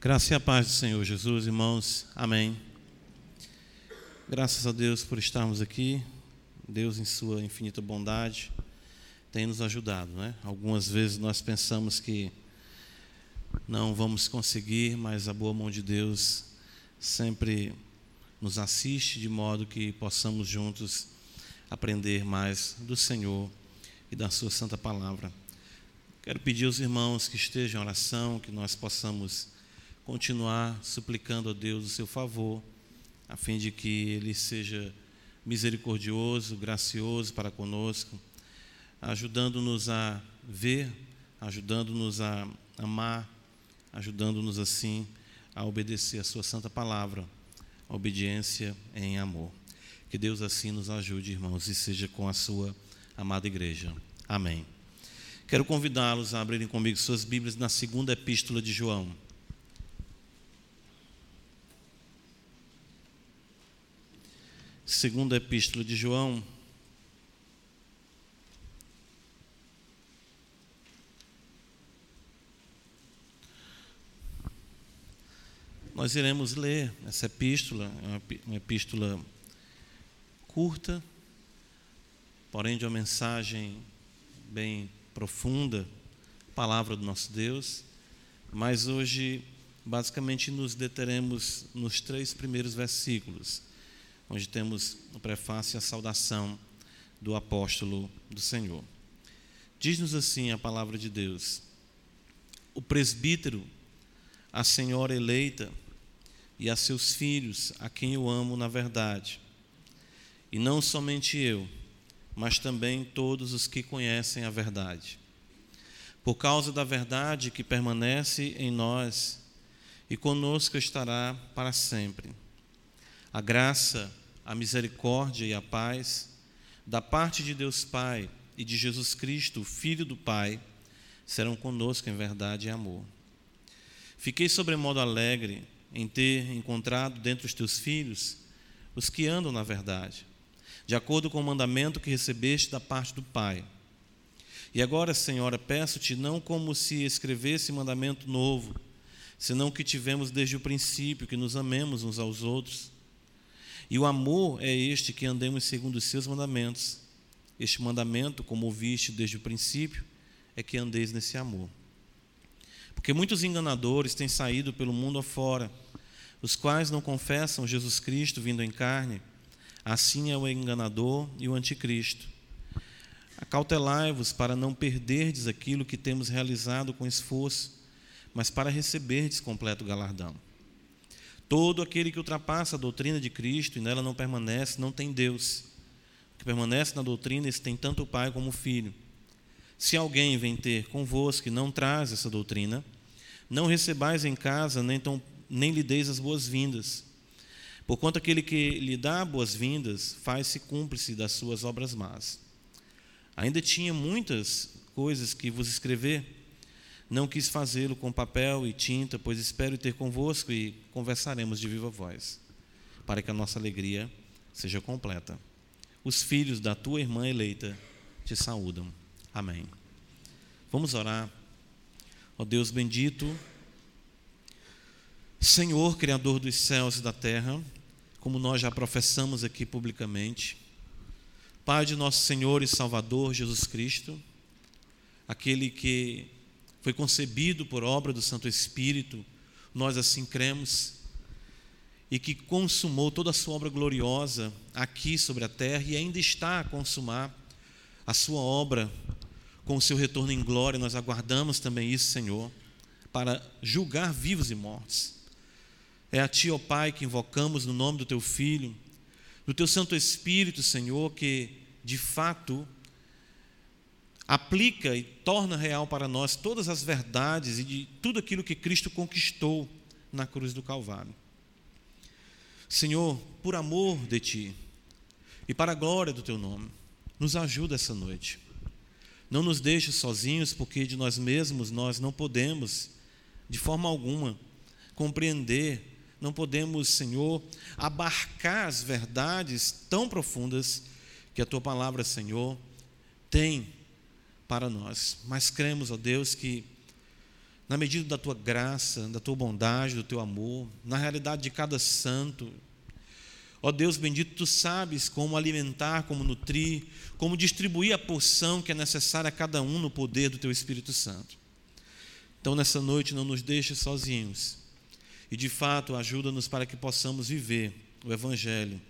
Graça e a paz do Senhor Jesus, irmãos. Amém. Graças a Deus por estarmos aqui. Deus, em Sua infinita bondade, tem nos ajudado. Né? Algumas vezes nós pensamos que não vamos conseguir, mas a boa mão de Deus sempre nos assiste de modo que possamos juntos aprender mais do Senhor e da Sua Santa Palavra. Quero pedir aos irmãos que estejam em oração, que nós possamos continuar suplicando a Deus o seu favor, a fim de que Ele seja misericordioso, gracioso para conosco, ajudando-nos a ver, ajudando-nos a amar, ajudando-nos assim a obedecer a Sua santa palavra, a obediência em amor. Que Deus assim nos ajude, irmãos, e seja com a Sua amada igreja. Amém. Quero convidá-los a abrirem comigo suas Bíblias na segunda epístola de João. Segunda Epístola de João. Nós iremos ler essa epístola, é uma epístola curta, porém de uma mensagem bem profunda, palavra do nosso Deus, mas hoje basicamente nos deteremos nos três primeiros versículos onde temos o prefácio a saudação do apóstolo do Senhor. Diz-nos assim a palavra de Deus: O presbítero, a senhora eleita e a seus filhos, a quem eu amo na verdade, e não somente eu, mas também todos os que conhecem a verdade. Por causa da verdade que permanece em nós e conosco estará para sempre. A graça a misericórdia e a paz da parte de Deus Pai e de Jesus Cristo, Filho do Pai, serão conosco em verdade e amor. Fiquei sobremodo alegre em ter encontrado dentre os teus filhos os que andam na verdade, de acordo com o mandamento que recebeste da parte do Pai. E agora, Senhora, peço-te não como se escrevesse mandamento novo, senão que tivemos desde o princípio, que nos amemos uns aos outros e o amor é este que andemos segundo os seus mandamentos. Este mandamento, como ouviste desde o princípio, é que andeis nesse amor. Porque muitos enganadores têm saído pelo mundo afora, os quais não confessam Jesus Cristo vindo em carne. Assim é o enganador e o anticristo. Acautelai-vos para não perderdes aquilo que temos realizado com esforço, mas para receberdes completo galardão. Todo aquele que ultrapassa a doutrina de Cristo e nela não permanece, não tem Deus. O que permanece na doutrina, esse tem tanto o Pai como o Filho. Se alguém vem ter convosco e não traz essa doutrina, não recebais em casa, nem, tão, nem lhe deis as boas-vindas. Porquanto aquele que lhe dá boas-vindas faz-se cúmplice das suas obras más. Ainda tinha muitas coisas que vos escrever, não quis fazê-lo com papel e tinta, pois espero ter convosco e conversaremos de viva voz, para que a nossa alegria seja completa. Os filhos da tua irmã eleita te saúdam. Amém. Vamos orar. Ó Deus bendito, Senhor, Criador dos céus e da terra, como nós já professamos aqui publicamente, Pai de nosso Senhor e Salvador Jesus Cristo, aquele que foi concebido por obra do Santo Espírito, nós assim cremos, e que consumou toda a sua obra gloriosa aqui sobre a terra e ainda está a consumar a sua obra com o seu retorno em glória. Nós aguardamos também isso, Senhor, para julgar vivos e mortos. É a Ti, ó Pai, que invocamos no nome do Teu Filho, do Teu Santo Espírito, Senhor, que de fato aplica e torna real para nós todas as verdades e de tudo aquilo que Cristo conquistou na cruz do Calvário. Senhor, por amor de Ti e para a glória do Teu nome, nos ajuda essa noite. Não nos deixe sozinhos, porque de nós mesmos nós não podemos, de forma alguma, compreender, não podemos, Senhor, abarcar as verdades tão profundas que a Tua palavra, Senhor, tem para nós. Mas cremos, ó Deus, que na medida da tua graça, da tua bondade, do teu amor, na realidade de cada santo. Ó Deus bendito, tu sabes como alimentar, como nutrir, como distribuir a porção que é necessária a cada um no poder do teu Espírito Santo. Então, nessa noite, não nos deixe sozinhos e, de fato, ajuda-nos para que possamos viver o Evangelho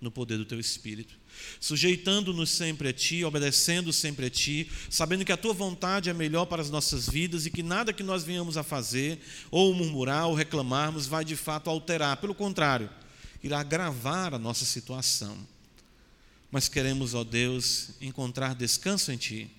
no poder do teu Espírito, sujeitando-nos sempre a Ti, obedecendo sempre a Ti, sabendo que a Tua vontade é melhor para as nossas vidas e que nada que nós venhamos a fazer, ou murmurar, ou reclamarmos, vai de fato alterar. Pelo contrário, irá agravar a nossa situação. Mas queremos, ó Deus, encontrar descanso em Ti.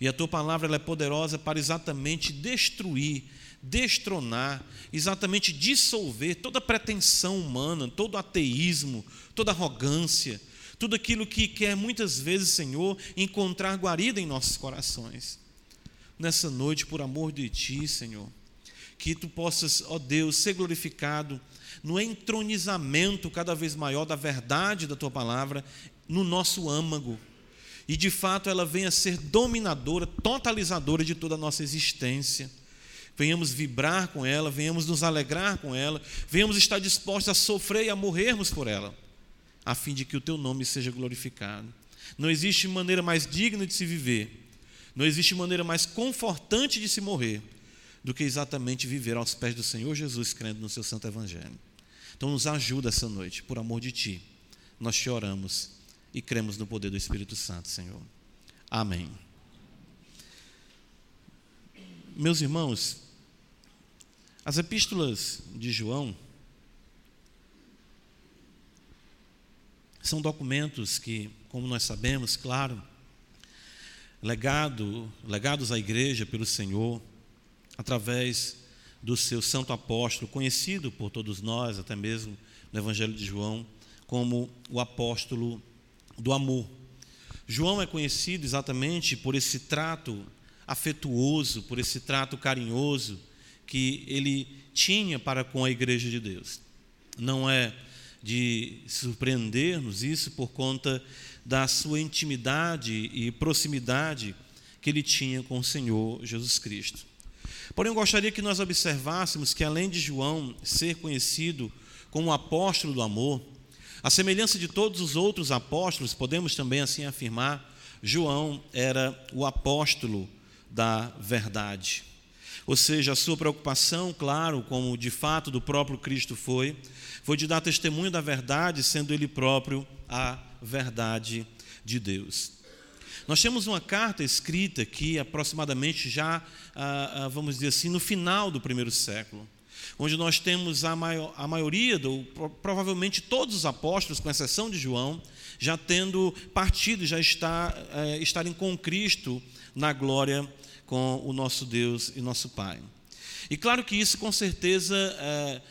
E a Tua palavra é poderosa para exatamente destruir, destronar, exatamente dissolver toda pretensão humana, todo ateísmo, toda arrogância, tudo aquilo que quer muitas vezes, Senhor, encontrar guarida em nossos corações. Nessa noite, por amor de Ti, Senhor, que Tu possas, ó Deus, ser glorificado no entronizamento cada vez maior da verdade da tua palavra no nosso âmago. E de fato ela venha a ser dominadora, totalizadora de toda a nossa existência. Venhamos vibrar com ela, venhamos nos alegrar com ela, venhamos estar dispostos a sofrer e a morrermos por ela, a fim de que o teu nome seja glorificado. Não existe maneira mais digna de se viver, não existe maneira mais confortante de se morrer do que exatamente viver aos pés do Senhor Jesus, crendo no seu santo evangelho. Então nos ajuda essa noite, por amor de Ti. Nós te oramos e cremos no poder do Espírito Santo, Senhor. Amém. Meus irmãos, as epístolas de João são documentos que, como nós sabemos, claro, legado, legados à igreja pelo Senhor, através do seu santo apóstolo, conhecido por todos nós, até mesmo no Evangelho de João, como o apóstolo do amor. João é conhecido exatamente por esse trato afetuoso, por esse trato carinhoso que ele tinha para com a igreja de Deus. Não é de surpreender-nos isso por conta da sua intimidade e proximidade que ele tinha com o Senhor Jesus Cristo. Porém, eu gostaria que nós observássemos que, além de João ser conhecido como o apóstolo do amor, a semelhança de todos os outros apóstolos, podemos também assim afirmar, João era o apóstolo da verdade. Ou seja, a sua preocupação, claro, como de fato do próprio Cristo foi, foi de dar testemunho da verdade, sendo ele próprio a verdade de Deus. Nós temos uma carta escrita aqui, aproximadamente já, ah, ah, vamos dizer assim, no final do primeiro século, onde nós temos a, maior, a maioria, do, provavelmente todos os apóstolos, com exceção de João, já tendo partido, já está, é, estarem com Cristo na glória com o nosso Deus e nosso Pai. E claro que isso, com certeza, é,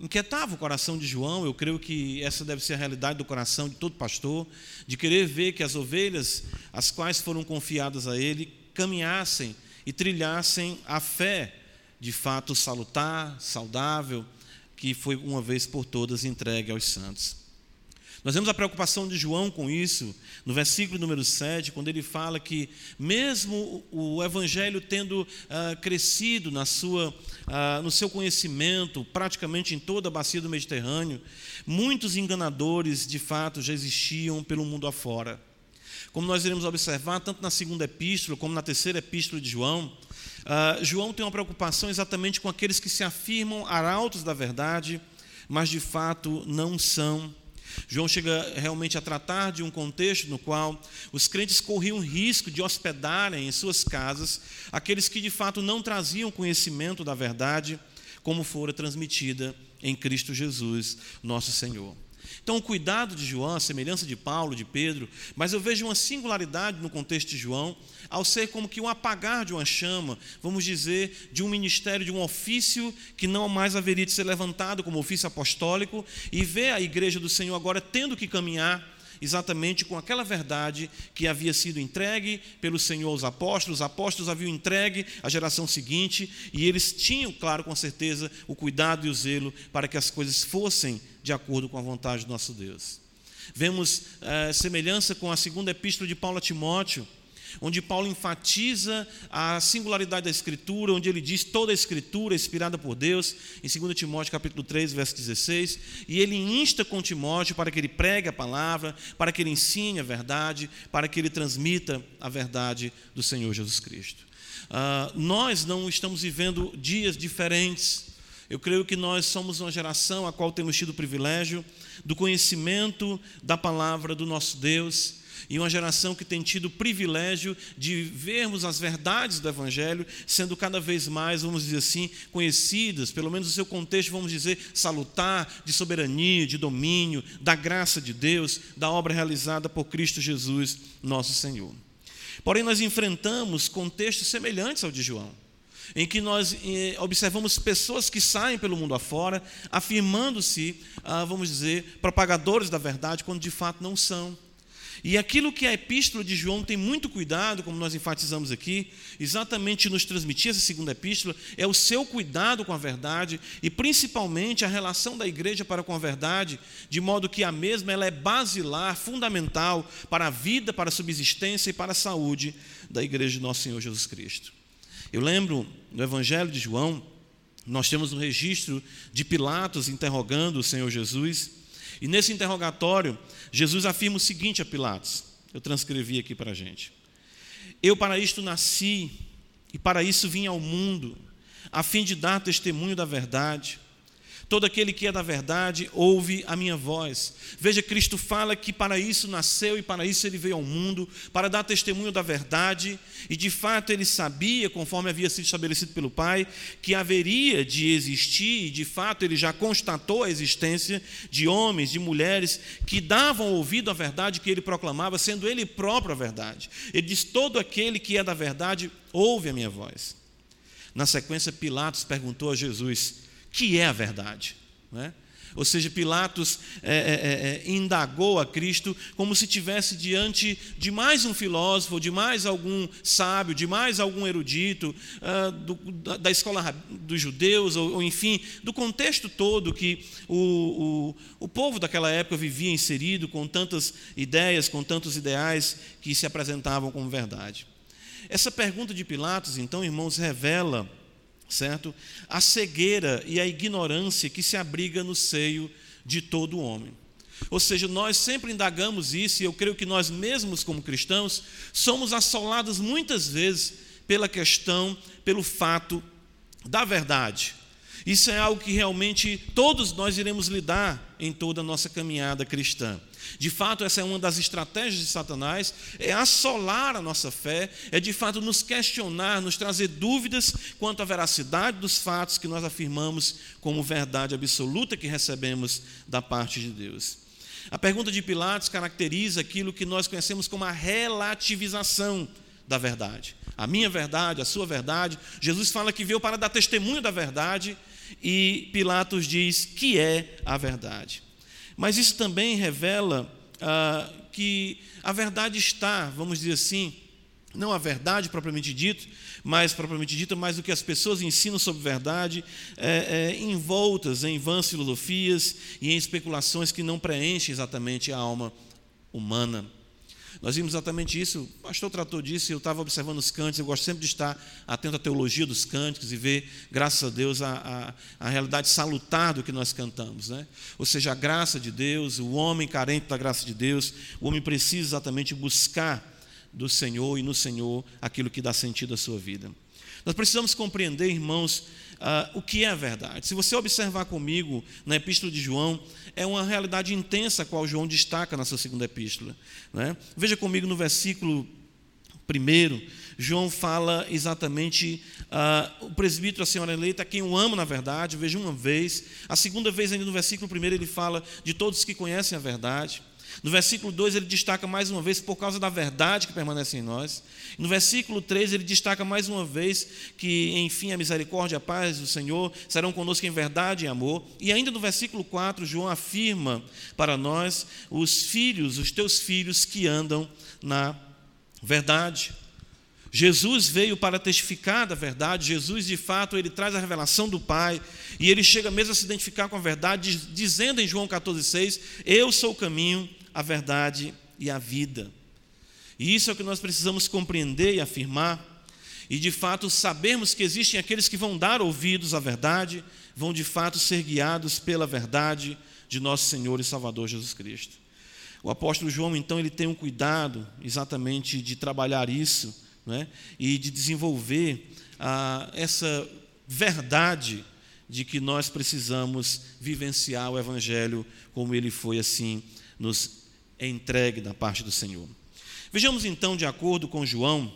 inquietava o coração de João, eu creio que essa deve ser a realidade do coração de todo pastor, de querer ver que as ovelhas, as quais foram confiadas a ele, caminhassem e trilhassem a fé de fato salutar, saudável, que foi uma vez por todas entregue aos santos. Nós vemos a preocupação de João com isso, no versículo número 7, quando ele fala que, mesmo o Evangelho tendo uh, crescido na sua, uh, no seu conhecimento, praticamente em toda a bacia do Mediterrâneo, muitos enganadores, de fato, já existiam pelo mundo afora. Como nós iremos observar, tanto na segunda epístola como na terceira epístola de João, uh, João tem uma preocupação exatamente com aqueles que se afirmam arautos da verdade, mas de fato não são João chega realmente a tratar de um contexto no qual os crentes corriam risco de hospedarem em suas casas aqueles que de fato não traziam conhecimento da verdade, como fora transmitida em Cristo Jesus, nosso Senhor. Então, o cuidado de João, a semelhança de Paulo, de Pedro, mas eu vejo uma singularidade no contexto de João, ao ser como que um apagar de uma chama, vamos dizer, de um ministério, de um ofício que não mais haveria de ser levantado como ofício apostólico, e ver a igreja do Senhor agora tendo que caminhar exatamente com aquela verdade que havia sido entregue pelo Senhor aos apóstolos, os apóstolos haviam entregue à geração seguinte, e eles tinham, claro, com certeza, o cuidado e o zelo para que as coisas fossem de acordo com a vontade do nosso Deus. Vemos eh, semelhança com a segunda epístola de Paulo a Timóteo, onde Paulo enfatiza a singularidade da Escritura, onde ele diz toda a Escritura é inspirada por Deus, em 2 Timóteo capítulo 3, verso 16, e ele insta com Timóteo para que ele pregue a palavra, para que ele ensine a verdade, para que ele transmita a verdade do Senhor Jesus Cristo. Uh, nós não estamos vivendo dias diferentes, eu creio que nós somos uma geração a qual temos tido o privilégio do conhecimento da palavra do nosso Deus, e uma geração que tem tido o privilégio de vermos as verdades do Evangelho sendo cada vez mais, vamos dizer assim, conhecidas, pelo menos no seu contexto, vamos dizer, salutar, de soberania, de domínio, da graça de Deus, da obra realizada por Cristo Jesus, nosso Senhor. Porém, nós enfrentamos contextos semelhantes ao de João em que nós eh, observamos pessoas que saem pelo mundo afora, afirmando-se, ah, vamos dizer, propagadores da verdade, quando de fato não são. E aquilo que a epístola de João tem muito cuidado, como nós enfatizamos aqui, exatamente nos transmitir essa segunda epístola, é o seu cuidado com a verdade e principalmente a relação da igreja para com a verdade, de modo que a mesma ela é basilar, fundamental para a vida, para a subsistência e para a saúde da igreja de nosso Senhor Jesus Cristo. Eu lembro no Evangelho de João, nós temos um registro de Pilatos interrogando o Senhor Jesus, e nesse interrogatório, Jesus afirma o seguinte a Pilatos: eu transcrevi aqui para a gente. Eu para isto nasci, e para isso vim ao mundo, a fim de dar testemunho da verdade. Todo aquele que é da verdade ouve a minha voz. Veja, Cristo fala que para isso nasceu e para isso ele veio ao mundo, para dar testemunho da verdade, e de fato ele sabia, conforme havia sido estabelecido pelo Pai, que haveria de existir, e de fato ele já constatou a existência de homens, de mulheres que davam ouvido à verdade que ele proclamava, sendo ele próprio a verdade. Ele diz: Todo aquele que é da verdade ouve a minha voz. Na sequência, Pilatos perguntou a Jesus: que é a verdade. Né? Ou seja, Pilatos é, é, é, é, indagou a Cristo como se tivesse diante de mais um filósofo, de mais algum sábio, de mais algum erudito uh, do, da, da, escola dos judeus, ou, ou, enfim, do contexto todo que o, o, o povo daquela época vivia inserido, com tantas ideias, com tantos ideais que se apresentavam como verdade. Essa pergunta de Pilatos, então, irmãos, revela certo? A cegueira e a ignorância que se abriga no seio de todo homem. Ou seja, nós sempre indagamos isso, e eu creio que nós mesmos, como cristãos, somos assolados muitas vezes pela questão, pelo fato da verdade. Isso é algo que realmente todos nós iremos lidar em toda a nossa caminhada cristã. De fato, essa é uma das estratégias de Satanás, é assolar a nossa fé, é de fato nos questionar, nos trazer dúvidas quanto à veracidade dos fatos que nós afirmamos como verdade absoluta que recebemos da parte de Deus. A pergunta de Pilatos caracteriza aquilo que nós conhecemos como a relativização da verdade. A minha verdade, a sua verdade. Jesus fala que veio para dar testemunho da verdade e Pilatos diz que é a verdade. Mas isso também revela ah, que a verdade está, vamos dizer assim, não a verdade propriamente dito, mas propriamente dita, mas o que as pessoas ensinam sobre verdade, é, é, envoltas em vãs filosofias e em especulações que não preenchem exatamente a alma humana. Nós vimos exatamente isso, o pastor tratou disso, eu estava observando os cânticos, eu gosto sempre de estar atento à teologia dos cânticos e ver, graças a Deus, a, a, a realidade salutar do que nós cantamos. Né? Ou seja, a graça de Deus, o homem carente da graça de Deus, o homem precisa exatamente buscar do Senhor e no Senhor aquilo que dá sentido à sua vida. Nós precisamos compreender, irmãos, uh, o que é a verdade. Se você observar comigo na Epístola de João, é uma realidade intensa a qual João destaca na sua segunda epístola. Né? Veja comigo no versículo primeiro, João fala exatamente uh, o presbítero, a senhora eleita, quem eu amo na verdade, veja uma vez. A segunda vez, ainda no versículo primeiro, ele fala de todos que conhecem a verdade. No versículo 2 ele destaca mais uma vez por causa da verdade que permanece em nós. No versículo 3 ele destaca mais uma vez que, enfim, a misericórdia e a paz do Senhor serão conosco em verdade e amor. E ainda no versículo 4, João afirma para nós os filhos, os teus filhos que andam na verdade. Jesus veio para testificar da verdade, Jesus de fato ele traz a revelação do Pai, e ele chega mesmo a se identificar com a verdade, dizendo em João 14,6: Eu sou o caminho, a verdade e a vida. E isso é o que nós precisamos compreender e afirmar, e de fato sabermos que existem aqueles que vão dar ouvidos à verdade, vão de fato ser guiados pela verdade de nosso Senhor e Salvador Jesus Cristo. O apóstolo João, então, ele tem um cuidado exatamente de trabalhar isso né, e de desenvolver ah, essa verdade de que nós precisamos vivenciar o Evangelho como ele foi assim nos entregue da parte do Senhor. Vejamos então, de acordo com João,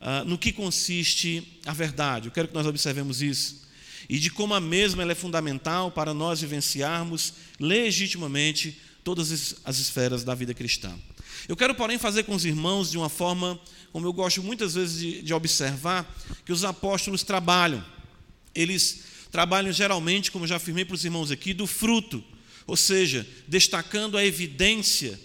ah, no que consiste a verdade. Eu quero que nós observemos isso. E de como a mesma é fundamental para nós vivenciarmos legitimamente todas as esferas da vida cristã. Eu quero, porém, fazer com os irmãos de uma forma, como eu gosto muitas vezes de, de observar, que os apóstolos trabalham. Eles trabalham geralmente, como já afirmei para os irmãos aqui, do fruto, ou seja, destacando a evidência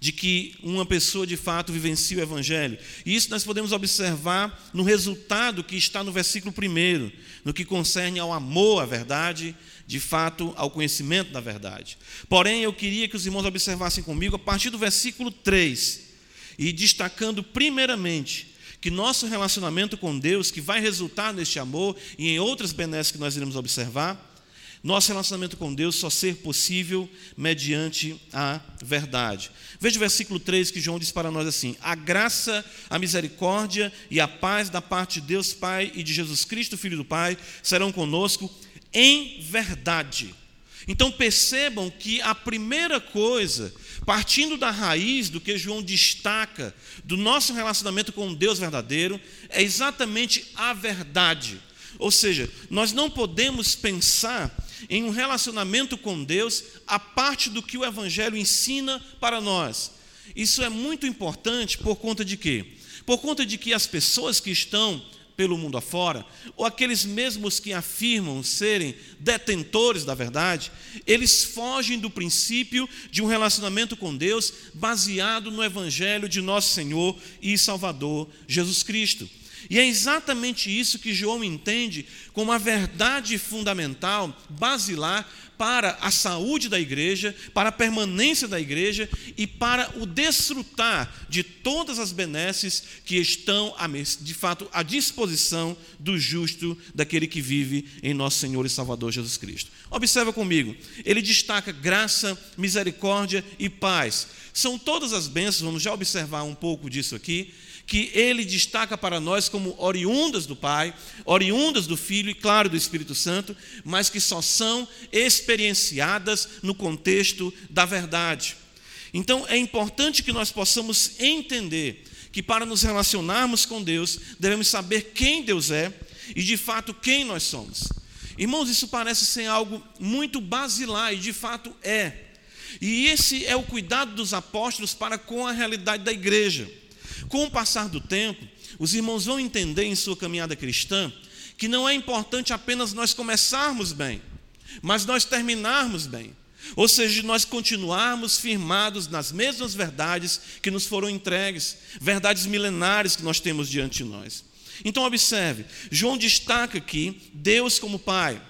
de que uma pessoa de fato vivencia o Evangelho. E isso nós podemos observar no resultado que está no versículo 1, no que concerne ao amor à verdade, de fato ao conhecimento da verdade. Porém, eu queria que os irmãos observassem comigo a partir do versículo 3, e destacando primeiramente que nosso relacionamento com Deus, que vai resultar neste amor e em outras benesses que nós iremos observar, nosso relacionamento com Deus só ser possível mediante a verdade. Veja o versículo 3 que João diz para nós assim: A graça, a misericórdia e a paz da parte de Deus Pai e de Jesus Cristo, Filho do Pai, serão conosco em verdade. Então percebam que a primeira coisa partindo da raiz do que João destaca do nosso relacionamento com Deus verdadeiro, é exatamente a verdade. Ou seja, nós não podemos pensar em um relacionamento com Deus a parte do que o Evangelho ensina para nós. Isso é muito importante por conta de quê? Por conta de que as pessoas que estão pelo mundo afora, ou aqueles mesmos que afirmam serem detentores da verdade, eles fogem do princípio de um relacionamento com Deus baseado no Evangelho de nosso Senhor e Salvador Jesus Cristo. E é exatamente isso que João entende como a verdade fundamental, basilar, para a saúde da igreja, para a permanência da igreja e para o desfrutar de todas as benesses que estão, de fato, à disposição do justo, daquele que vive em nosso Senhor e Salvador Jesus Cristo. Observa comigo, ele destaca graça, misericórdia e paz. São todas as bênçãos, vamos já observar um pouco disso aqui que ele destaca para nós como oriundas do Pai, oriundas do Filho e, claro, do Espírito Santo, mas que só são experienciadas no contexto da verdade. Então, é importante que nós possamos entender que para nos relacionarmos com Deus, devemos saber quem Deus é e, de fato, quem nós somos. Irmãos, isso parece ser algo muito basilar e, de fato, é. E esse é o cuidado dos apóstolos para com a realidade da igreja. Com o passar do tempo, os irmãos vão entender em sua caminhada cristã que não é importante apenas nós começarmos bem, mas nós terminarmos bem. Ou seja, nós continuarmos firmados nas mesmas verdades que nos foram entregues, verdades milenares que nós temos diante de nós. Então, observe: João destaca aqui Deus como Pai,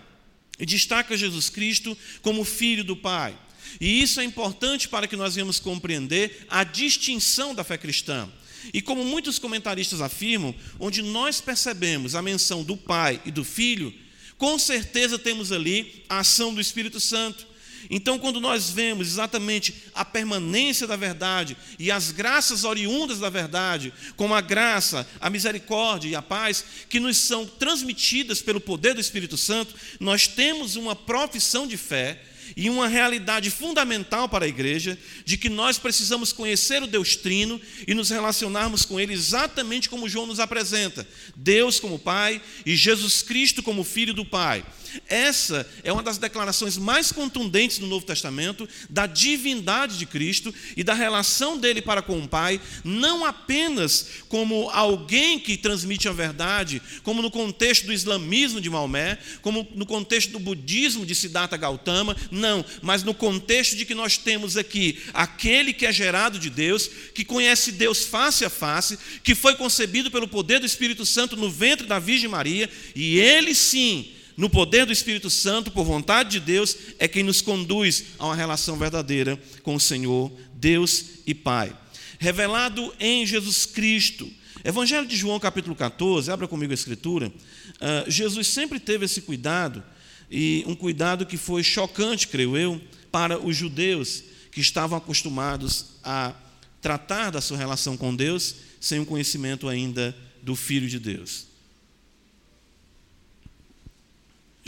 e destaca Jesus Cristo como Filho do Pai. E isso é importante para que nós venhamos compreender a distinção da fé cristã. E como muitos comentaristas afirmam, onde nós percebemos a menção do Pai e do Filho, com certeza temos ali a ação do Espírito Santo. Então, quando nós vemos exatamente a permanência da verdade e as graças oriundas da verdade, como a graça, a misericórdia e a paz, que nos são transmitidas pelo poder do Espírito Santo, nós temos uma profissão de fé e uma realidade fundamental para a igreja de que nós precisamos conhecer o Deus Trino e nos relacionarmos com Ele exatamente como João nos apresenta: Deus como Pai e Jesus Cristo como Filho do Pai. Essa é uma das declarações mais contundentes no Novo Testamento da divindade de Cristo e da relação dele para com o Pai, não apenas como alguém que transmite a verdade, como no contexto do islamismo de Maomé, como no contexto do budismo de Siddhartha Gautama, não, mas no contexto de que nós temos aqui aquele que é gerado de Deus, que conhece Deus face a face, que foi concebido pelo poder do Espírito Santo no ventre da Virgem Maria, e ele sim no poder do Espírito Santo, por vontade de Deus, é quem nos conduz a uma relação verdadeira com o Senhor, Deus e Pai. revelado em Jesus Cristo. Evangelho de João, capítulo 14, abra comigo a escritura. Uh, Jesus sempre teve esse cuidado, e um cuidado que foi chocante, creio eu, para os judeus que estavam acostumados a tratar da sua relação com Deus sem o conhecimento ainda do Filho de Deus.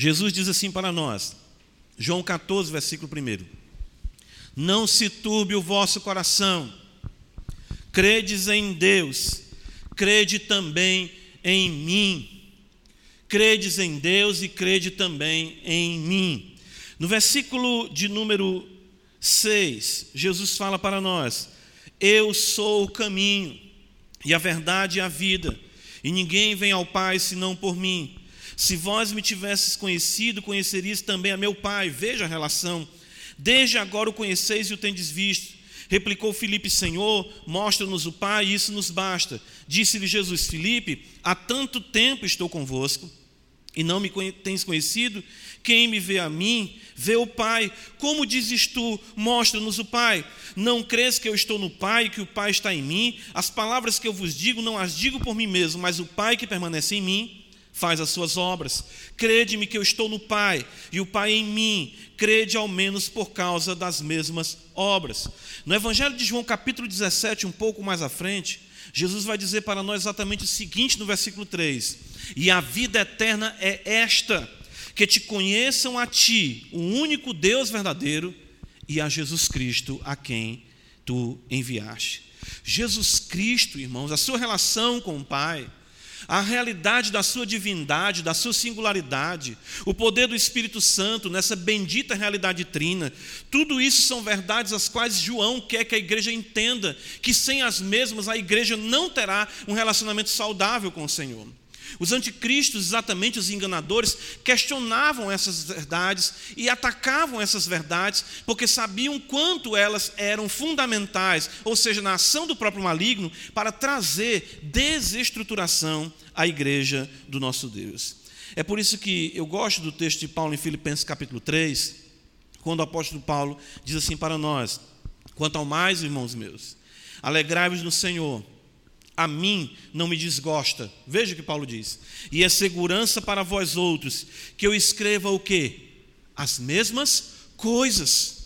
Jesus diz assim para nós, João 14, versículo 1: Não se turbe o vosso coração, credes em Deus, crede também em mim. Credes em Deus e crede também em mim. No versículo de número 6, Jesus fala para nós: Eu sou o caminho, e a verdade e a vida, e ninguém vem ao Pai senão por mim. Se vós me tivesses conhecido, conhecerias também a meu Pai. Veja a relação. Desde agora o conheceis e o tendes visto. Replicou Filipe, Senhor, mostra-nos o Pai, e isso nos basta. Disse-lhe Jesus, Filipe, há tanto tempo estou convosco, e não me tens conhecido? Quem me vê a mim, vê o Pai. Como dizes tu, mostra-nos o Pai? Não crês que eu estou no Pai que o Pai está em mim? As palavras que eu vos digo, não as digo por mim mesmo, mas o Pai que permanece em mim, faz as suas obras. Crede-me que eu estou no Pai e o Pai em mim. Crede ao menos por causa das mesmas obras. No Evangelho de João, capítulo 17, um pouco mais à frente, Jesus vai dizer para nós exatamente o seguinte no versículo 3: E a vida eterna é esta que te conheçam a ti, o único Deus verdadeiro, e a Jesus Cristo, a quem tu enviaste. Jesus Cristo, irmãos, a sua relação com o Pai, a realidade da sua divindade, da sua singularidade, o poder do Espírito Santo nessa bendita realidade trina, tudo isso são verdades as quais João quer que a igreja entenda que sem as mesmas a igreja não terá um relacionamento saudável com o Senhor. Os anticristos, exatamente os enganadores, questionavam essas verdades e atacavam essas verdades porque sabiam quanto elas eram fundamentais, ou seja, na ação do próprio maligno, para trazer desestruturação à igreja do nosso Deus. É por isso que eu gosto do texto de Paulo em Filipenses capítulo 3, quando o apóstolo Paulo diz assim para nós: Quanto ao mais, irmãos meus, alegrai-vos no Senhor a mim não me desgosta. Veja o que Paulo diz. E é segurança para vós outros que eu escreva o quê? As mesmas coisas.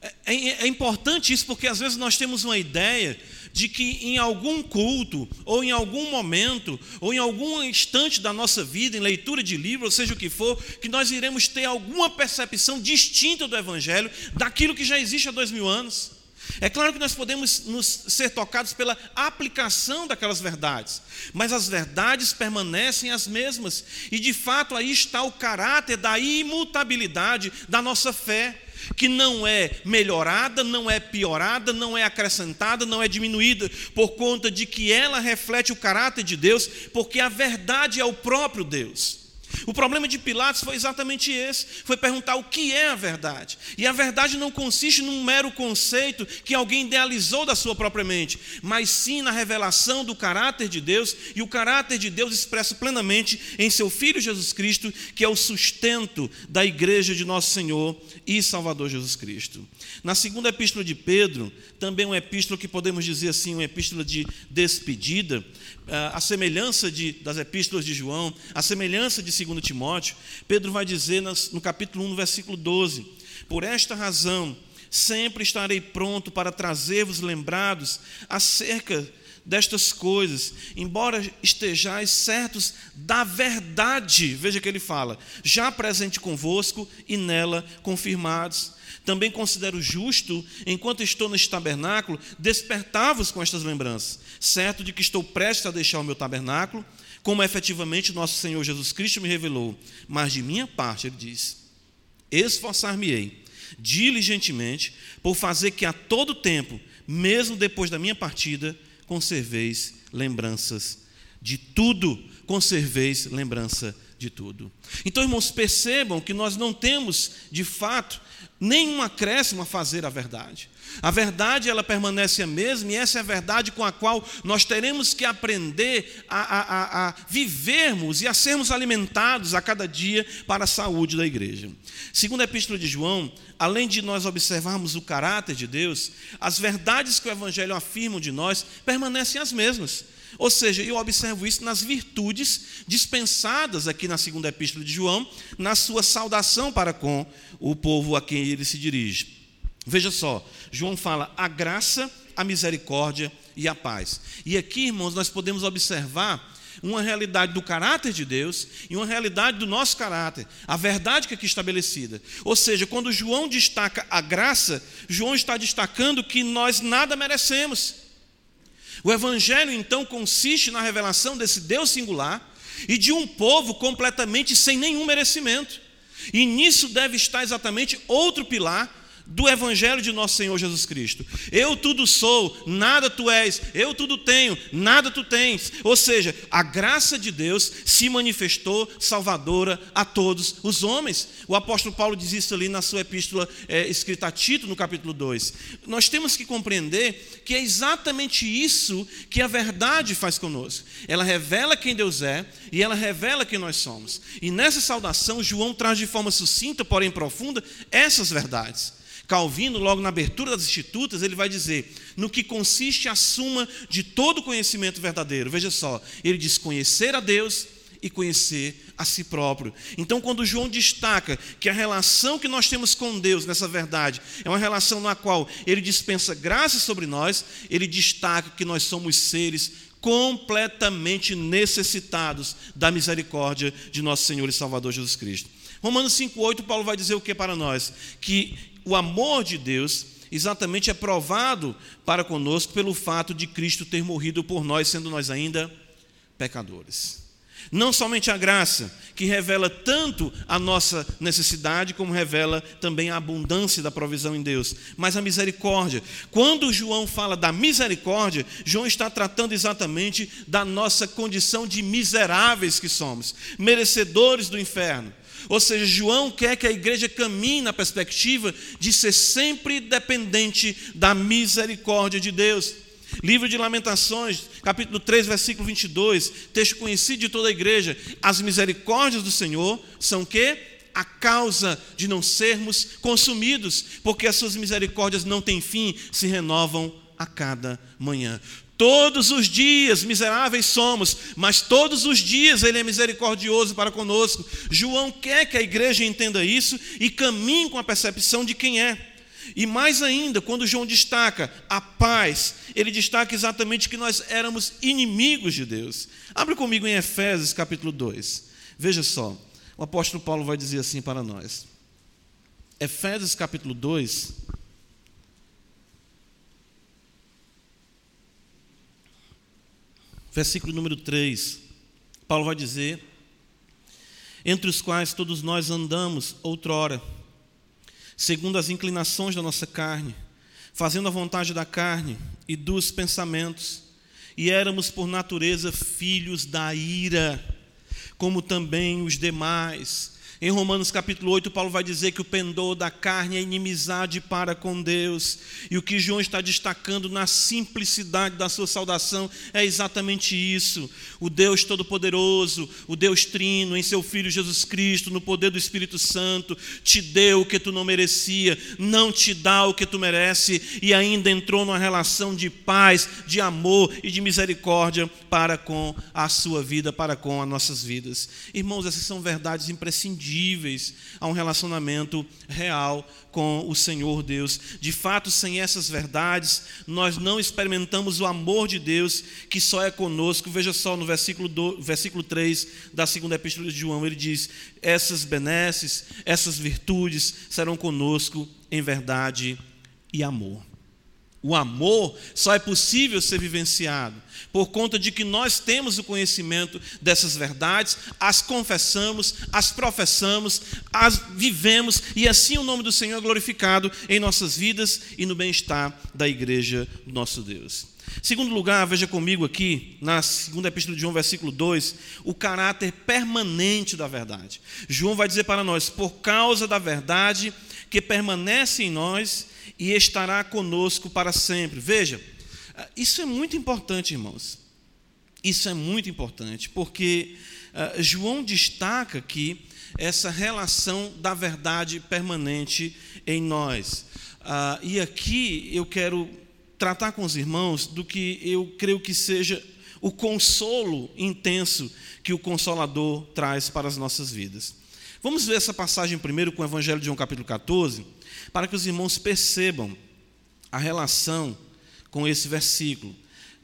É, é, é, importante isso porque às vezes nós temos uma ideia de que em algum culto, ou em algum momento, ou em algum instante da nossa vida, em leitura de livro, ou seja o que for, que nós iremos ter alguma percepção distinta do Evangelho daquilo que já existe há dois mil anos. É claro que nós podemos nos ser tocados pela aplicação daquelas verdades, mas as verdades permanecem as mesmas, e de fato aí está o caráter da imutabilidade da nossa fé, que não é melhorada, não é piorada, não é acrescentada, não é diminuída, por conta de que ela reflete o caráter de Deus, porque a verdade é o próprio Deus. O problema de Pilatos foi exatamente esse: foi perguntar o que é a verdade. E a verdade não consiste num mero conceito que alguém idealizou da sua própria mente, mas sim na revelação do caráter de Deus e o caráter de Deus expresso plenamente em seu Filho Jesus Cristo, que é o sustento da igreja de nosso Senhor e Salvador Jesus Cristo. Na segunda epístola de Pedro, também uma epístola que podemos dizer assim, uma epístola de despedida, ah, a semelhança de, das epístolas de João, a semelhança de 2 Timóteo, Pedro vai dizer no capítulo 1, no versículo 12: Por esta razão, sempre estarei pronto para trazer-vos lembrados acerca destas coisas, embora estejais certos da verdade, veja que ele fala, já presente convosco e nela confirmados. Também considero justo, enquanto estou neste tabernáculo, despertar-vos com estas lembranças, certo de que estou prestes a deixar o meu tabernáculo, como efetivamente nosso Senhor Jesus Cristo me revelou. Mas de minha parte, ele diz: esforçar-me-ei diligentemente por fazer que a todo tempo, mesmo depois da minha partida, conserveis lembranças de tudo, conserveis lembrança de tudo. Então, irmãos, percebam que nós não temos, de fato, nenhum acréscimo a fazer à verdade. A verdade ela permanece a mesma e essa é a verdade com a qual nós teremos que aprender a, a, a, vivermos e a sermos alimentados a cada dia para a saúde da igreja. Segundo a Epístola de João, além de nós observarmos o caráter de Deus, as verdades que o Evangelho afirma de nós permanecem as mesmas. Ou seja, eu observo isso nas virtudes dispensadas aqui na segunda epístola de João, na sua saudação para com o povo a quem ele se dirige. Veja só, João fala a graça, a misericórdia e a paz. E aqui, irmãos, nós podemos observar uma realidade do caráter de Deus e uma realidade do nosso caráter, a verdade que é aqui estabelecida. Ou seja, quando João destaca a graça, João está destacando que nós nada merecemos. O evangelho então consiste na revelação desse Deus singular e de um povo completamente sem nenhum merecimento. E nisso deve estar exatamente outro pilar do Evangelho de nosso Senhor Jesus Cristo. Eu tudo sou, nada tu és, eu tudo tenho, nada tu tens. Ou seja, a graça de Deus se manifestou salvadora a todos os homens. O apóstolo Paulo diz isso ali na sua epístola é, escrita a Tito, no capítulo 2. Nós temos que compreender que é exatamente isso que a verdade faz conosco. Ela revela quem Deus é e ela revela quem nós somos. E nessa saudação, João traz de forma sucinta, porém profunda, essas verdades. Calvino, logo na abertura das Institutas, ele vai dizer: no que consiste a suma de todo conhecimento verdadeiro. Veja só, ele diz conhecer a Deus e conhecer a si próprio. Então, quando João destaca que a relação que nós temos com Deus nessa verdade é uma relação na qual ele dispensa graça sobre nós, ele destaca que nós somos seres completamente necessitados da misericórdia de nosso Senhor e Salvador Jesus Cristo. Romanos 5,8, Paulo vai dizer o que para nós? Que o amor de Deus exatamente é provado para conosco pelo fato de Cristo ter morrido por nós, sendo nós ainda pecadores. Não somente a graça, que revela tanto a nossa necessidade, como revela também a abundância da provisão em Deus, mas a misericórdia. Quando João fala da misericórdia, João está tratando exatamente da nossa condição de miseráveis que somos, merecedores do inferno. Ou seja, João quer que a igreja caminhe na perspectiva de ser sempre dependente da misericórdia de Deus. Livro de Lamentações, capítulo 3, versículo 22, texto conhecido de toda a igreja. As misericórdias do Senhor são que a causa de não sermos consumidos, porque as suas misericórdias não têm fim, se renovam a cada manhã. Todos os dias miseráveis somos, mas todos os dias Ele é misericordioso para conosco. João quer que a igreja entenda isso e caminhe com a percepção de quem é. E mais ainda, quando João destaca a paz, ele destaca exatamente que nós éramos inimigos de Deus. Abre comigo em Efésios capítulo 2. Veja só, o apóstolo Paulo vai dizer assim para nós. Efésios capítulo 2, versículo número 3, Paulo vai dizer: Entre os quais todos nós andamos outrora, segundo as inclinações da nossa carne, fazendo a vontade da carne e dos pensamentos, e éramos por natureza filhos da ira, como também os demais. Em Romanos capítulo 8, Paulo vai dizer que o pendor da carne é inimizade para com Deus. E o que João está destacando na simplicidade da sua saudação é exatamente isso. O Deus Todo-Poderoso, o Deus Trino, em seu Filho Jesus Cristo, no poder do Espírito Santo, te deu o que tu não merecia, não te dá o que tu merece, e ainda entrou numa relação de paz, de amor e de misericórdia para com a sua vida, para com as nossas vidas. Irmãos, essas são verdades imprescindíveis a um relacionamento real com o Senhor Deus. De fato, sem essas verdades, nós não experimentamos o amor de Deus que só é conosco. Veja só no versículo, do, versículo 3 da segunda epístola de João, ele diz: Essas benesses, essas virtudes serão conosco em verdade e amor. O amor só é possível ser vivenciado por conta de que nós temos o conhecimento dessas verdades, as confessamos, as professamos, as vivemos e assim o nome do Senhor é glorificado em nossas vidas e no bem-estar da igreja do nosso Deus. Segundo lugar, veja comigo aqui, na segunda epístola de João, versículo 2, o caráter permanente da verdade. João vai dizer para nós: por causa da verdade que permanece em nós e estará conosco para sempre. Veja, isso é muito importante, irmãos. Isso é muito importante, porque uh, João destaca aqui essa relação da verdade permanente em nós. Uh, e aqui eu quero tratar com os irmãos do que eu creio que seja o consolo intenso que o Consolador traz para as nossas vidas. Vamos ver essa passagem primeiro com o Evangelho de João, capítulo 14, para que os irmãos percebam a relação com esse versículo.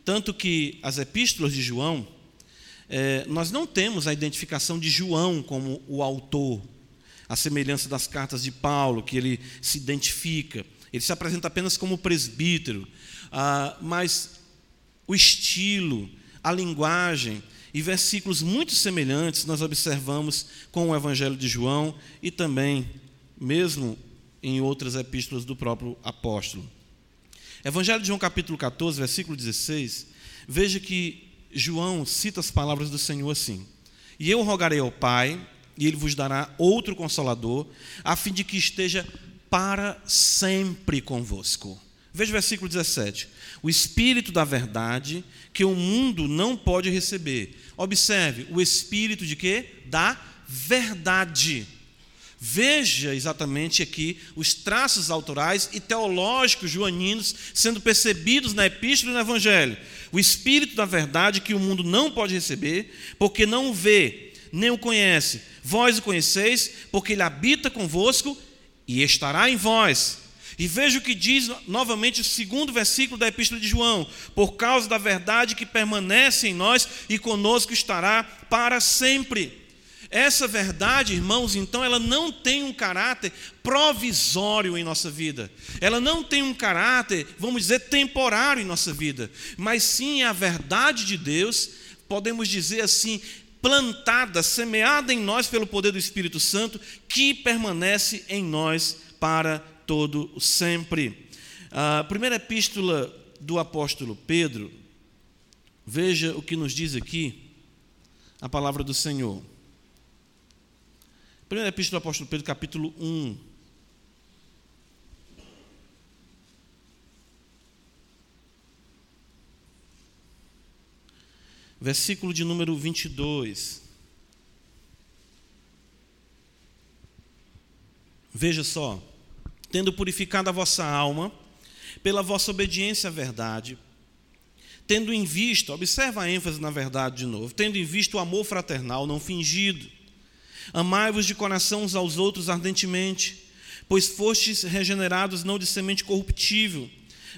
Tanto que as epístolas de João, é, nós não temos a identificação de João como o autor, a semelhança das cartas de Paulo, que ele se identifica. Ele se apresenta apenas como presbítero, ah, mas o estilo, a linguagem e versículos muito semelhantes nós observamos com o Evangelho de João e também, mesmo em outras epístolas do próprio apóstolo. Evangelho de João, capítulo 14, versículo 16, veja que João cita as palavras do Senhor assim: E eu rogarei ao Pai, e ele vos dará outro consolador, a fim de que esteja para sempre convosco. Veja o versículo 17. O Espírito da verdade, que o mundo não pode receber. Observe, o Espírito de quê? Da verdade. Veja exatamente aqui os traços autorais e teológicos joaninos sendo percebidos na epístola e no evangelho. O Espírito da verdade que o mundo não pode receber, porque não o vê, nem o conhece. Vós o conheceis, porque ele habita convosco e estará em vós. E veja o que diz novamente o segundo versículo da Epístola de João: por causa da verdade que permanece em nós e conosco estará para sempre. Essa verdade, irmãos, então, ela não tem um caráter provisório em nossa vida. Ela não tem um caráter, vamos dizer, temporário em nossa vida. Mas sim a verdade de Deus, podemos dizer assim, plantada, semeada em nós pelo poder do Espírito Santo, que permanece em nós para todo o sempre. A primeira epístola do apóstolo Pedro, veja o que nos diz aqui a palavra do Senhor. Primeira epístola do apóstolo Pedro, capítulo 1. Versículo de número 22. Veja só tendo purificado a vossa alma pela vossa obediência à verdade, tendo em vista, observa a ênfase na verdade de novo, tendo em vista o amor fraternal não fingido, amai-vos de coração uns aos outros ardentemente, pois fostes regenerados não de semente corruptível,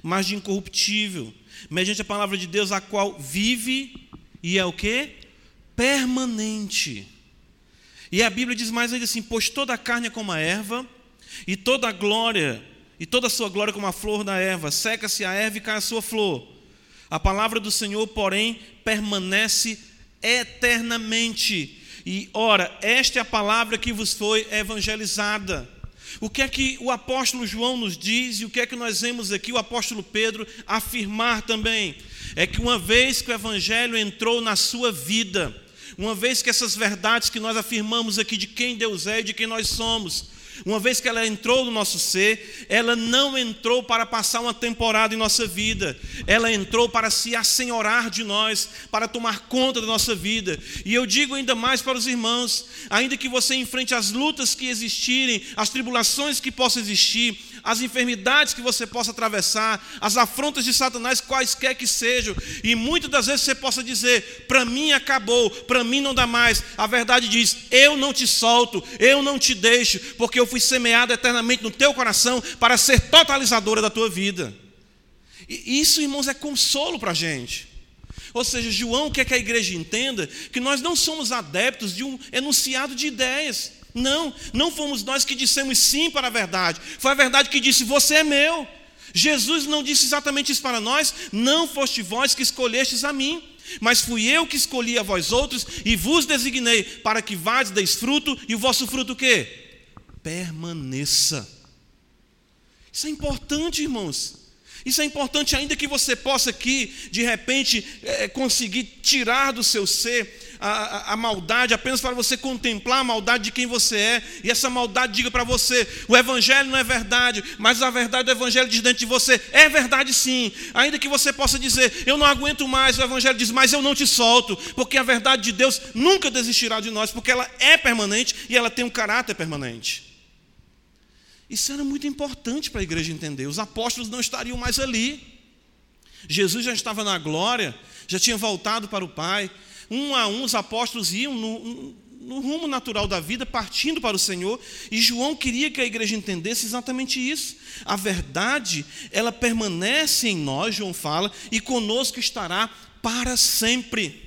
mas de incorruptível, mediante a palavra de Deus, a qual vive e é o que? Permanente. E a Bíblia diz mais ainda assim: pois toda a carne é como a erva, e toda a glória, e toda a sua glória como a flor da erva, seca-se a erva e cai a sua flor. A palavra do Senhor, porém, permanece eternamente. E ora, esta é a palavra que vos foi evangelizada. O que é que o apóstolo João nos diz e o que é que nós vemos aqui o apóstolo Pedro afirmar também? É que uma vez que o evangelho entrou na sua vida, uma vez que essas verdades que nós afirmamos aqui de quem Deus é e de quem nós somos, uma vez que ela entrou no nosso ser, ela não entrou para passar uma temporada em nossa vida, ela entrou para se assenhorar de nós, para tomar conta da nossa vida. E eu digo ainda mais para os irmãos: ainda que você enfrente as lutas que existirem, as tribulações que possam existir, as enfermidades que você possa atravessar, as afrontas de Satanás, quaisquer que sejam, e muitas das vezes você possa dizer: para mim acabou, para mim não dá mais. A verdade diz: eu não te solto, eu não te deixo, porque eu fui semeado eternamente no teu coração para ser totalizadora da tua vida. E isso, irmãos, é consolo para a gente. Ou seja, João quer que a igreja entenda que nós não somos adeptos de um enunciado de ideias. Não, não fomos nós que dissemos sim para a verdade. Foi a verdade que disse: Você é meu. Jesus não disse exatamente isso para nós. Não foste vós que escolhestes a mim, mas fui eu que escolhi a vós outros e vos designei para que vades deis fruto e o vosso fruto o quê? Permaneça. Isso é importante, irmãos. Isso é importante, ainda que você possa aqui, de repente, é, conseguir tirar do seu ser a, a, maldade, apenas para você contemplar a maldade de quem você é, e essa maldade diga para você: o Evangelho não é verdade, mas a verdade do Evangelho diz dentro de você: é verdade sim. Ainda que você possa dizer: eu não aguento mais, o Evangelho diz: mas eu não te solto, porque a verdade de Deus nunca desistirá de nós, porque ela é permanente e ela tem um caráter permanente. Isso era muito importante para a igreja entender. Os apóstolos não estariam mais ali. Jesus já estava na glória, já tinha voltado para o Pai, um a um os apóstolos iam no, no rumo natural da vida, partindo para o Senhor, e João queria que a igreja entendesse exatamente isso. A verdade, ela permanece em nós, João fala, e conosco estará para sempre.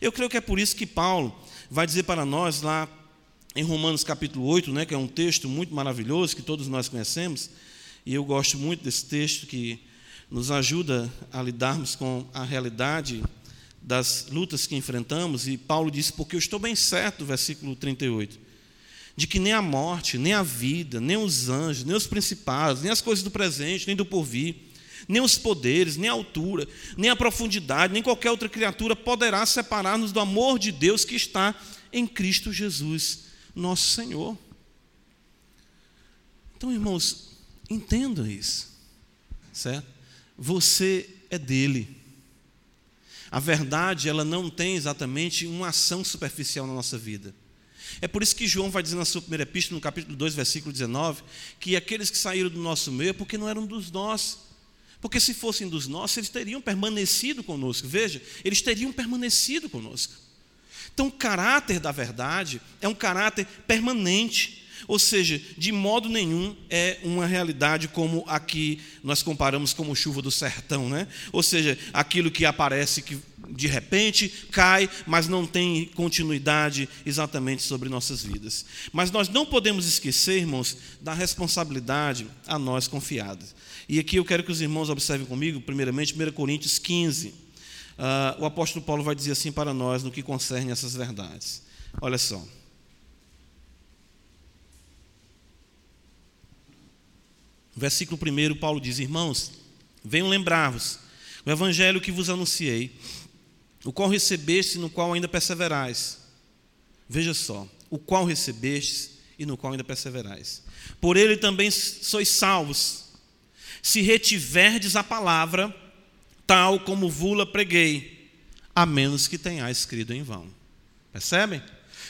Eu creio que é por isso que Paulo vai dizer para nós lá em Romanos capítulo 8, né, que é um texto muito maravilhoso que todos nós conhecemos, e eu gosto muito desse texto que nos ajuda a lidarmos com a realidade das lutas que enfrentamos, e Paulo disse: Porque eu estou bem certo, versículo 38, de que nem a morte, nem a vida, nem os anjos, nem os principados, nem as coisas do presente, nem do porvir, nem os poderes, nem a altura, nem a profundidade, nem qualquer outra criatura poderá separar-nos do amor de Deus que está em Cristo Jesus, nosso Senhor. Então, irmãos, entendam isso, certo? Você é dele. A verdade, ela não tem exatamente uma ação superficial na nossa vida. É por isso que João vai dizer na sua primeira epístola, no capítulo 2, versículo 19, que aqueles que saíram do nosso meio é porque não eram dos nossos. Porque se fossem dos nossos, eles teriam permanecido conosco. Veja, eles teriam permanecido conosco. Então, o caráter da verdade é um caráter permanente. Ou seja, de modo nenhum é uma realidade como a que nós comparamos como chuva do sertão, né? Ou seja, aquilo que aparece que de repente cai, mas não tem continuidade exatamente sobre nossas vidas. Mas nós não podemos esquecer, irmãos, da responsabilidade a nós confiada. E aqui eu quero que os irmãos observem comigo, primeiramente, 1 Coríntios 15. Uh, ah, o apóstolo Paulo vai dizer assim para nós no que concerne essas verdades. Olha só. Versículo 1, Paulo diz: Irmãos, venham lembrar-vos o evangelho que vos anunciei, o qual recebeste, no qual ainda perseverais. Veja só, o qual recebestes e no qual ainda perseverais. Por ele também sois salvos, se retiverdes a palavra, tal como vula preguei, a menos que tenhais escrito em vão. Percebem?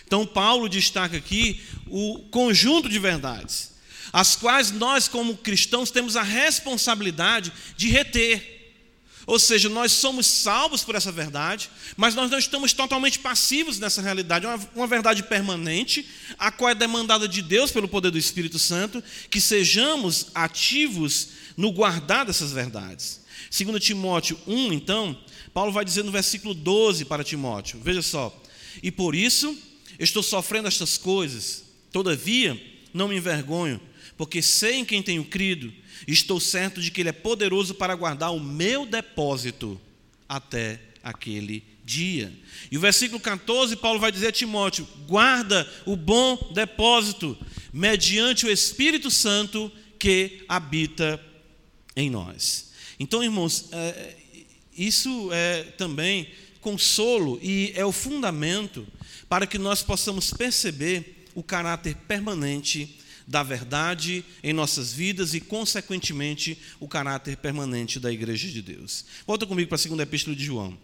Então, Paulo destaca aqui o conjunto de verdades as quais nós, como cristãos, temos a responsabilidade de reter. Ou seja, nós somos salvos por essa verdade, mas nós não estamos totalmente passivos nessa realidade. É uma, uma verdade permanente, a qual é demandada de Deus pelo poder do Espírito Santo, que sejamos ativos no guardar dessas verdades. Segundo Timóteo 1, então, Paulo vai dizer no versículo 12 para Timóteo, veja só, e por isso estou sofrendo estas coisas, todavia não me envergonho, porque sei em quem tenho crido, estou certo de que Ele é poderoso para guardar o meu depósito até aquele dia. E o versículo 14, Paulo vai dizer a Timóteo: guarda o bom depósito, mediante o Espírito Santo que habita em nós. Então, irmãos, é, isso é também consolo e é o fundamento para que nós possamos perceber o caráter permanente da verdade em nossas vidas e, consequentemente, o caráter permanente da Igreja de Deus. Volta comigo para a segunda epístola de João.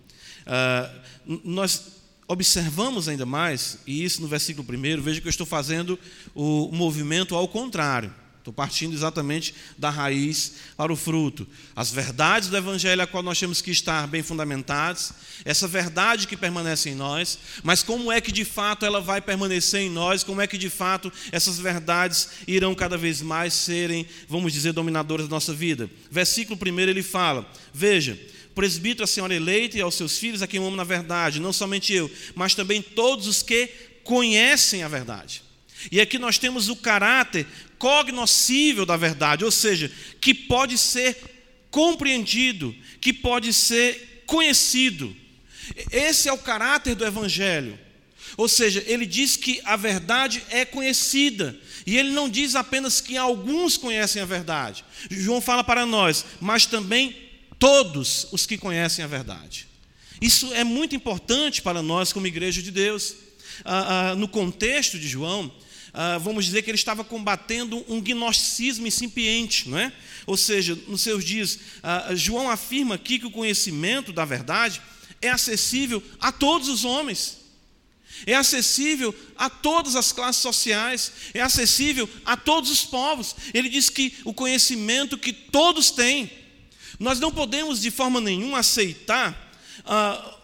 Uh, nós observamos ainda mais, e isso no versículo 1, veja que eu estou fazendo o movimento ao contrário. Estou partindo exatamente da raiz para o fruto. As verdades do Evangelho a qual nós temos que estar bem fundamentados, essa verdade que permanece em nós, mas como é que de fato ela vai permanecer em nós, como é que de fato essas verdades irão cada vez mais serem, vamos dizer, dominadoras da nossa vida. Versículo 1 ele fala: Veja, presbítero, a senhora eleita e aos seus filhos a quem amo na verdade, não somente eu, mas também todos os que conhecem a verdade. E aqui nós temos o caráter cognoscível da verdade, ou seja, que pode ser compreendido, que pode ser conhecido. Esse é o caráter do Evangelho. Ou seja, ele diz que a verdade é conhecida. E ele não diz apenas que alguns conhecem a verdade. João fala para nós, mas também todos os que conhecem a verdade. Isso é muito importante para nós, como igreja de Deus. Ah, ah, no contexto de João, ah, vamos dizer que ele estava combatendo um gnosticismo incipiente, não é? Ou seja, nos seus dias, ah, João afirma aqui que o conhecimento da verdade é acessível a todos os homens, é acessível a todas as classes sociais, é acessível a todos os povos. Ele diz que o conhecimento que todos têm, nós não podemos de forma nenhuma aceitar ah,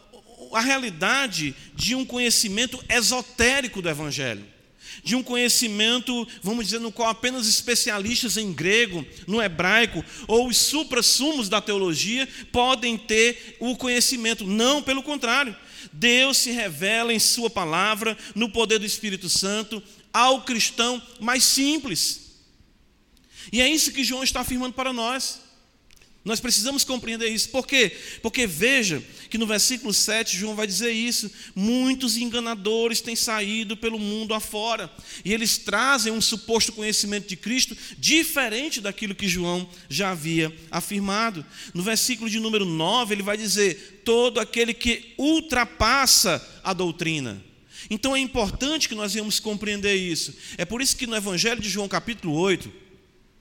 a realidade de um conhecimento esotérico do Evangelho de um conhecimento, vamos dizer, no qual apenas especialistas em grego, no hebraico, ou os supra-sumos da teologia podem ter o conhecimento. Não, pelo contrário. Deus se revela em Sua palavra, no poder do Espírito Santo, ao cristão mais simples. E é isso que João está afirmando para nós. Nós precisamos compreender isso. Por quê? Porque veja que no versículo 7 João vai dizer isso: muitos enganadores têm saído pelo mundo afora, e eles trazem um suposto conhecimento de Cristo diferente daquilo que João já havia afirmado. No versículo de número 9, ele vai dizer: todo aquele que ultrapassa a doutrina. Então é importante que nós venhamos compreender isso. É por isso que no Evangelho de João, capítulo 8,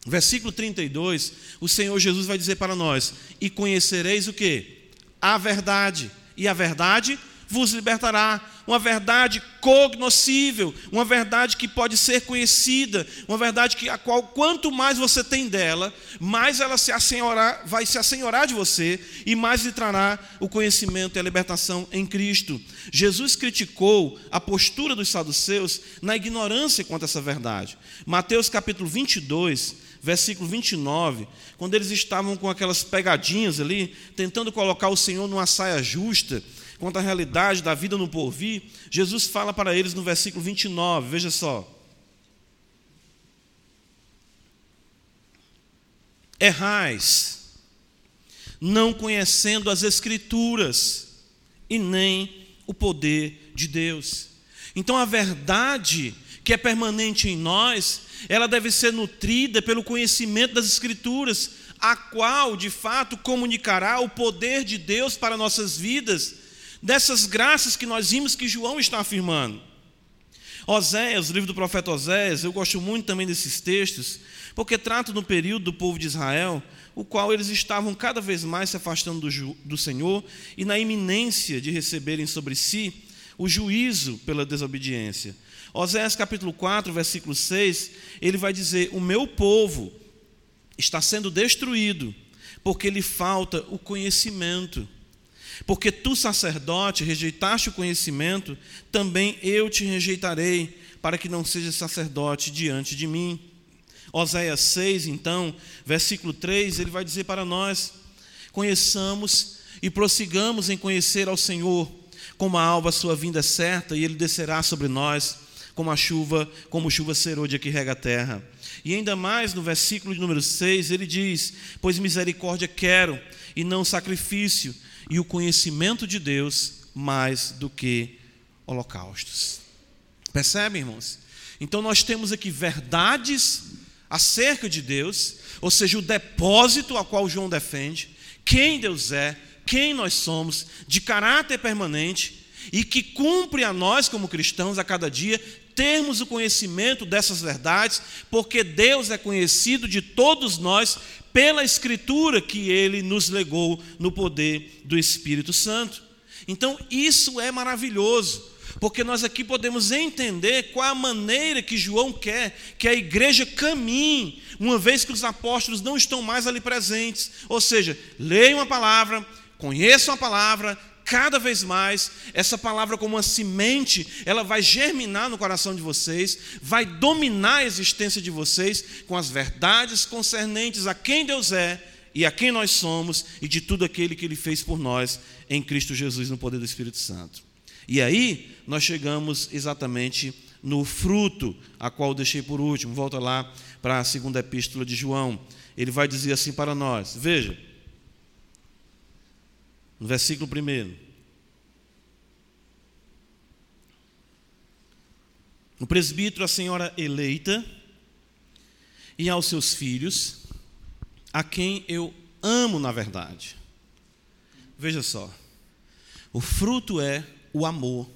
Versículo 32, o Senhor Jesus vai dizer para nós: E conhecereis o que? A verdade, e a verdade vos libertará. Uma verdade cognoscível, uma verdade que pode ser conhecida, uma verdade que a qual quanto mais você tem dela, mais ela se assenhorar, vai se assenhorar de você e mais lhe trará o conhecimento e a libertação em Cristo. Jesus criticou a postura dos saduceus na ignorância quanto a essa verdade. Mateus capítulo 22, versículo 29, quando eles estavam com aquelas pegadinhas ali, tentando colocar o Senhor numa saia justa, quanto à realidade da vida no porvir, Jesus fala para eles no versículo 29, veja só. Errais, não conhecendo as Escrituras e nem o poder de Deus. Então a verdade que é permanente em nós ela deve ser nutrida pelo conhecimento das Escrituras, a qual, de fato, comunicará o poder de Deus para nossas vidas, dessas graças que nós vimos que João está afirmando. Oséias, o livro do profeta Oséias, eu gosto muito também desses textos, porque trata do período do povo de Israel, o qual eles estavam cada vez mais se afastando do, do Senhor e na iminência de receberem sobre si o juízo pela desobediência. Oséias capítulo 4, versículo 6, ele vai dizer: O meu povo está sendo destruído, porque lhe falta o conhecimento. Porque tu, sacerdote, rejeitaste o conhecimento, também eu te rejeitarei, para que não sejas sacerdote diante de mim. Oséias 6, então, versículo 3, ele vai dizer para nós: Conheçamos e prossigamos em conhecer ao Senhor, como a alva sua vinda é certa, e ele descerá sobre nós como a chuva, como chuva serôdia que rega a terra. E ainda mais no versículo de número 6, ele diz: Pois misericórdia quero, e não sacrifício, e o conhecimento de Deus mais do que holocaustos. Percebem, irmãos? Então nós temos aqui verdades acerca de Deus, ou seja, o depósito a qual João defende, quem Deus é, quem nós somos, de caráter permanente, e que cumpre a nós, como cristãos, a cada dia, termos o conhecimento dessas verdades, porque Deus é conhecido de todos nós pela Escritura que Ele nos legou no poder do Espírito Santo. Então, isso é maravilhoso, porque nós aqui podemos entender qual a maneira que João quer que a igreja caminhe, uma vez que os apóstolos não estão mais ali presentes. Ou seja, leiam a palavra, conheçam a palavra, cada vez mais, essa palavra, como uma semente, ela vai germinar no coração de vocês, vai dominar a existência de vocês com as verdades concernentes a quem Deus é e a quem nós somos e de tudo aquele que Ele fez por nós em Cristo Jesus no poder do Espírito Santo. E aí nós chegamos exatamente no fruto, a qual deixei por último. Volta lá para a segunda epístola de João. Ele vai dizer assim para nós: veja, no versículo 1. o presbítero, a senhora eleita, e aos seus filhos, a quem eu amo na verdade. Veja só, o fruto é o amor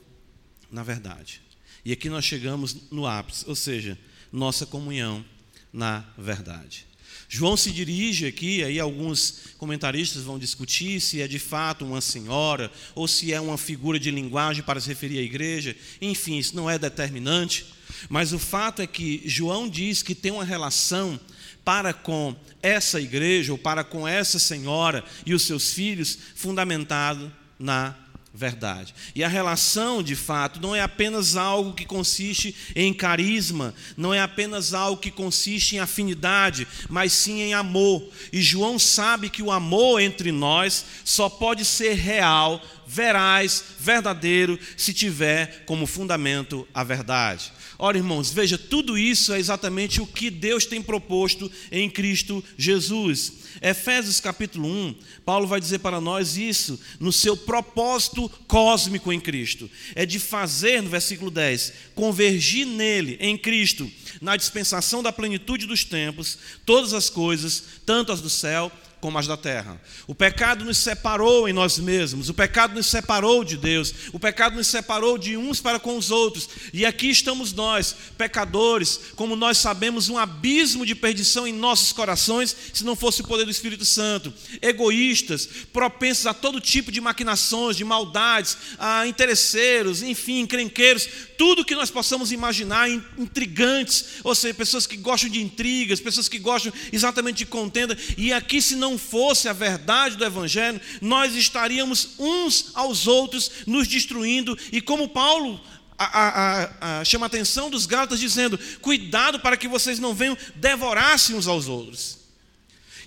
na verdade. E aqui nós chegamos no ápice, ou seja, nossa comunhão na verdade. João se dirige aqui, aí alguns comentaristas vão discutir se é de fato uma senhora ou se é uma figura de linguagem para se referir à igreja. Enfim, isso não é determinante, mas o fato é que João diz que tem uma relação para com essa igreja ou para com essa senhora e os seus filhos fundamentado na verdade. E a relação, de fato, não é apenas algo que consiste em carisma, não é apenas algo que consiste em afinidade, mas sim em amor. E João sabe que o amor entre nós só pode ser real, veraz, verdadeiro, se tiver como fundamento a verdade. Ora, irmãos, veja, tudo isso é exatamente o que Deus tem proposto em Cristo Jesus. Efésios capítulo 1, Paulo vai dizer para nós isso no seu propósito cósmico em Cristo. É de fazer, no versículo 10, convergir nele, em Cristo, na dispensação da plenitude dos tempos, todas as coisas, tanto as do céu como as da terra. O pecado nos separou em nós mesmos, o pecado nos separou de Deus, o pecado nos separou de uns para com os outros. E aqui estamos nós, pecadores, como nós sabemos, um abismo de perdição em nossos corações, se não fosse o poder do Espírito Santo. Egoístas, propensos a todo tipo de maquinações, de maldades, a interesseiros, enfim, crenqueiros, tudo que nós possamos imaginar, intrigantes, ou seja, pessoas que gostam de intrigas, pessoas que gostam exatamente de contenda, e aqui se não fosse a verdade do Evangelho, nós estaríamos uns aos outros nos destruindo, e como Paulo a, a, a, chama a atenção dos Gálatas dizendo: cuidado para que vocês não venham devorar-se uns aos outros.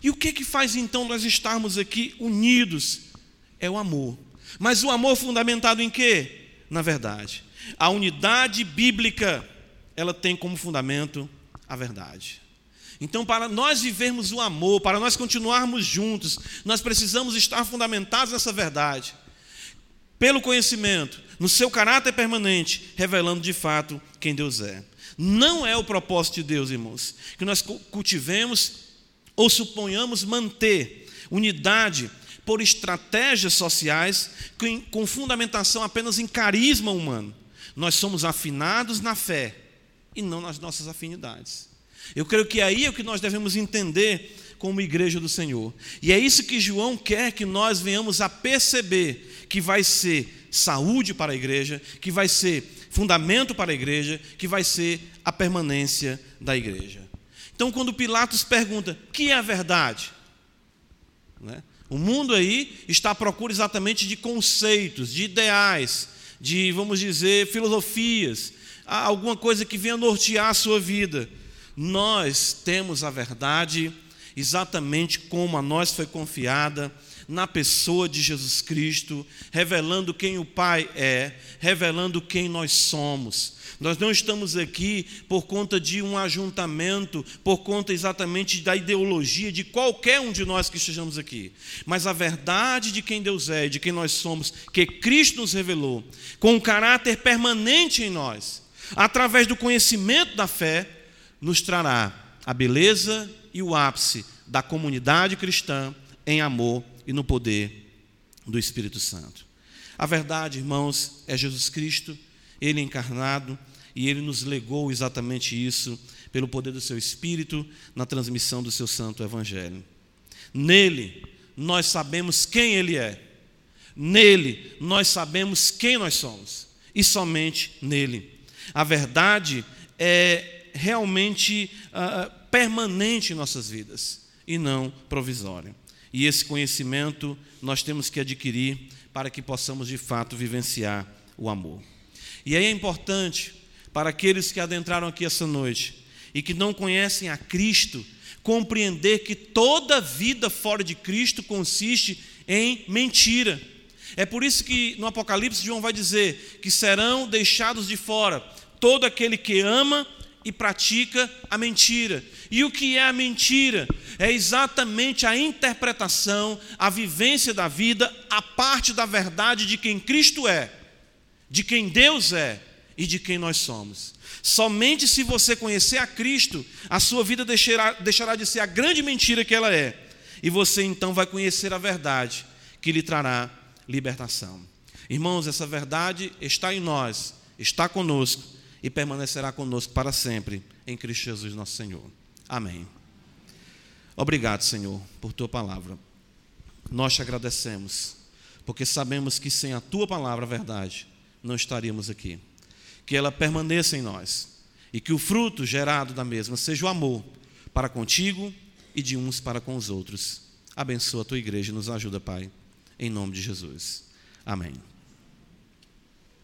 E o que que faz então nós estarmos aqui unidos? É o amor. Mas o amor fundamentado em quê? Na verdade. A unidade bíblica, ela tem como fundamento a verdade. Então, para nós vivermos o amor, para nós continuarmos juntos, nós precisamos estar fundamentados nessa verdade. Pelo conhecimento, no seu caráter permanente, revelando de fato quem Deus é. Não é o propósito de Deus, irmãos, que nós cultivemos ou suponhamos manter unidade por estratégias sociais com fundamentação apenas em carisma humano. Nós somos afinados na fé e não nas nossas afinidades. Eu creio que aí é o que nós devemos entender como igreja do Senhor. E é isso que João quer que nós venhamos a perceber que vai ser saúde para a igreja, que vai ser fundamento para a igreja, que vai ser a permanência da igreja. Então, quando Pilatos pergunta: "Que é a verdade?", né? O mundo aí está à procura exatamente de conceitos, de ideais, de, vamos dizer, filosofias, alguma coisa que venha nortear a sua vida. Nós temos a verdade exatamente como a nós foi confiada na pessoa de Jesus Cristo, revelando quem o Pai é, revelando quem nós somos. Nós não estamos aqui por conta de um ajuntamento, por conta exatamente da ideologia de qualquer um de nós que estejamos aqui, mas a verdade de quem Deus é, de quem nós somos, que Cristo nos revelou, com um caráter permanente em nós, através do conhecimento da fé, nos trará a beleza e o ápice da comunidade cristã em amor e no poder do Espírito Santo. A verdade, irmãos, é Jesus Cristo, Ele encarnado, e Ele nos legou exatamente isso pelo poder do Seu Espírito na transmissão do Seu Santo Evangelho. Nele, nós sabemos quem Ele é. Nele, nós sabemos quem nós somos. E somente nele. A verdade é realmente uh, permanente em nossas vidas e não provisória. E esse conhecimento nós temos que adquirir para que possamos de fato vivenciar o amor. E aí é importante para aqueles que adentraram aqui essa noite e que não conhecem a Cristo, compreender que toda vida fora de Cristo consiste em mentira. É por isso que no Apocalipse João vai dizer que serão deixados de fora todo aquele que ama e pratica a mentira. E o que é a mentira? É exatamente a interpretação, a vivência da vida, a parte da verdade de quem Cristo é, de quem Deus é e de quem nós somos. Somente se você conhecer a Cristo, a sua vida deixará, deixará de ser a grande mentira que ela é, e você então vai conhecer a verdade que lhe trará libertação. Irmãos, essa verdade está em nós, está conosco e permanecerá conosco para sempre, em Cristo Jesus, nosso Senhor. Amém. Obrigado, Senhor, por tua palavra. Nós te agradecemos, porque sabemos que sem a tua palavra, a verdade, não estaríamos aqui que ela permaneça em nós e que o fruto gerado da mesma seja o amor para contigo e de uns para com os outros. Abençoa a tua igreja e nos ajuda, Pai, em nome de Jesus. Amém.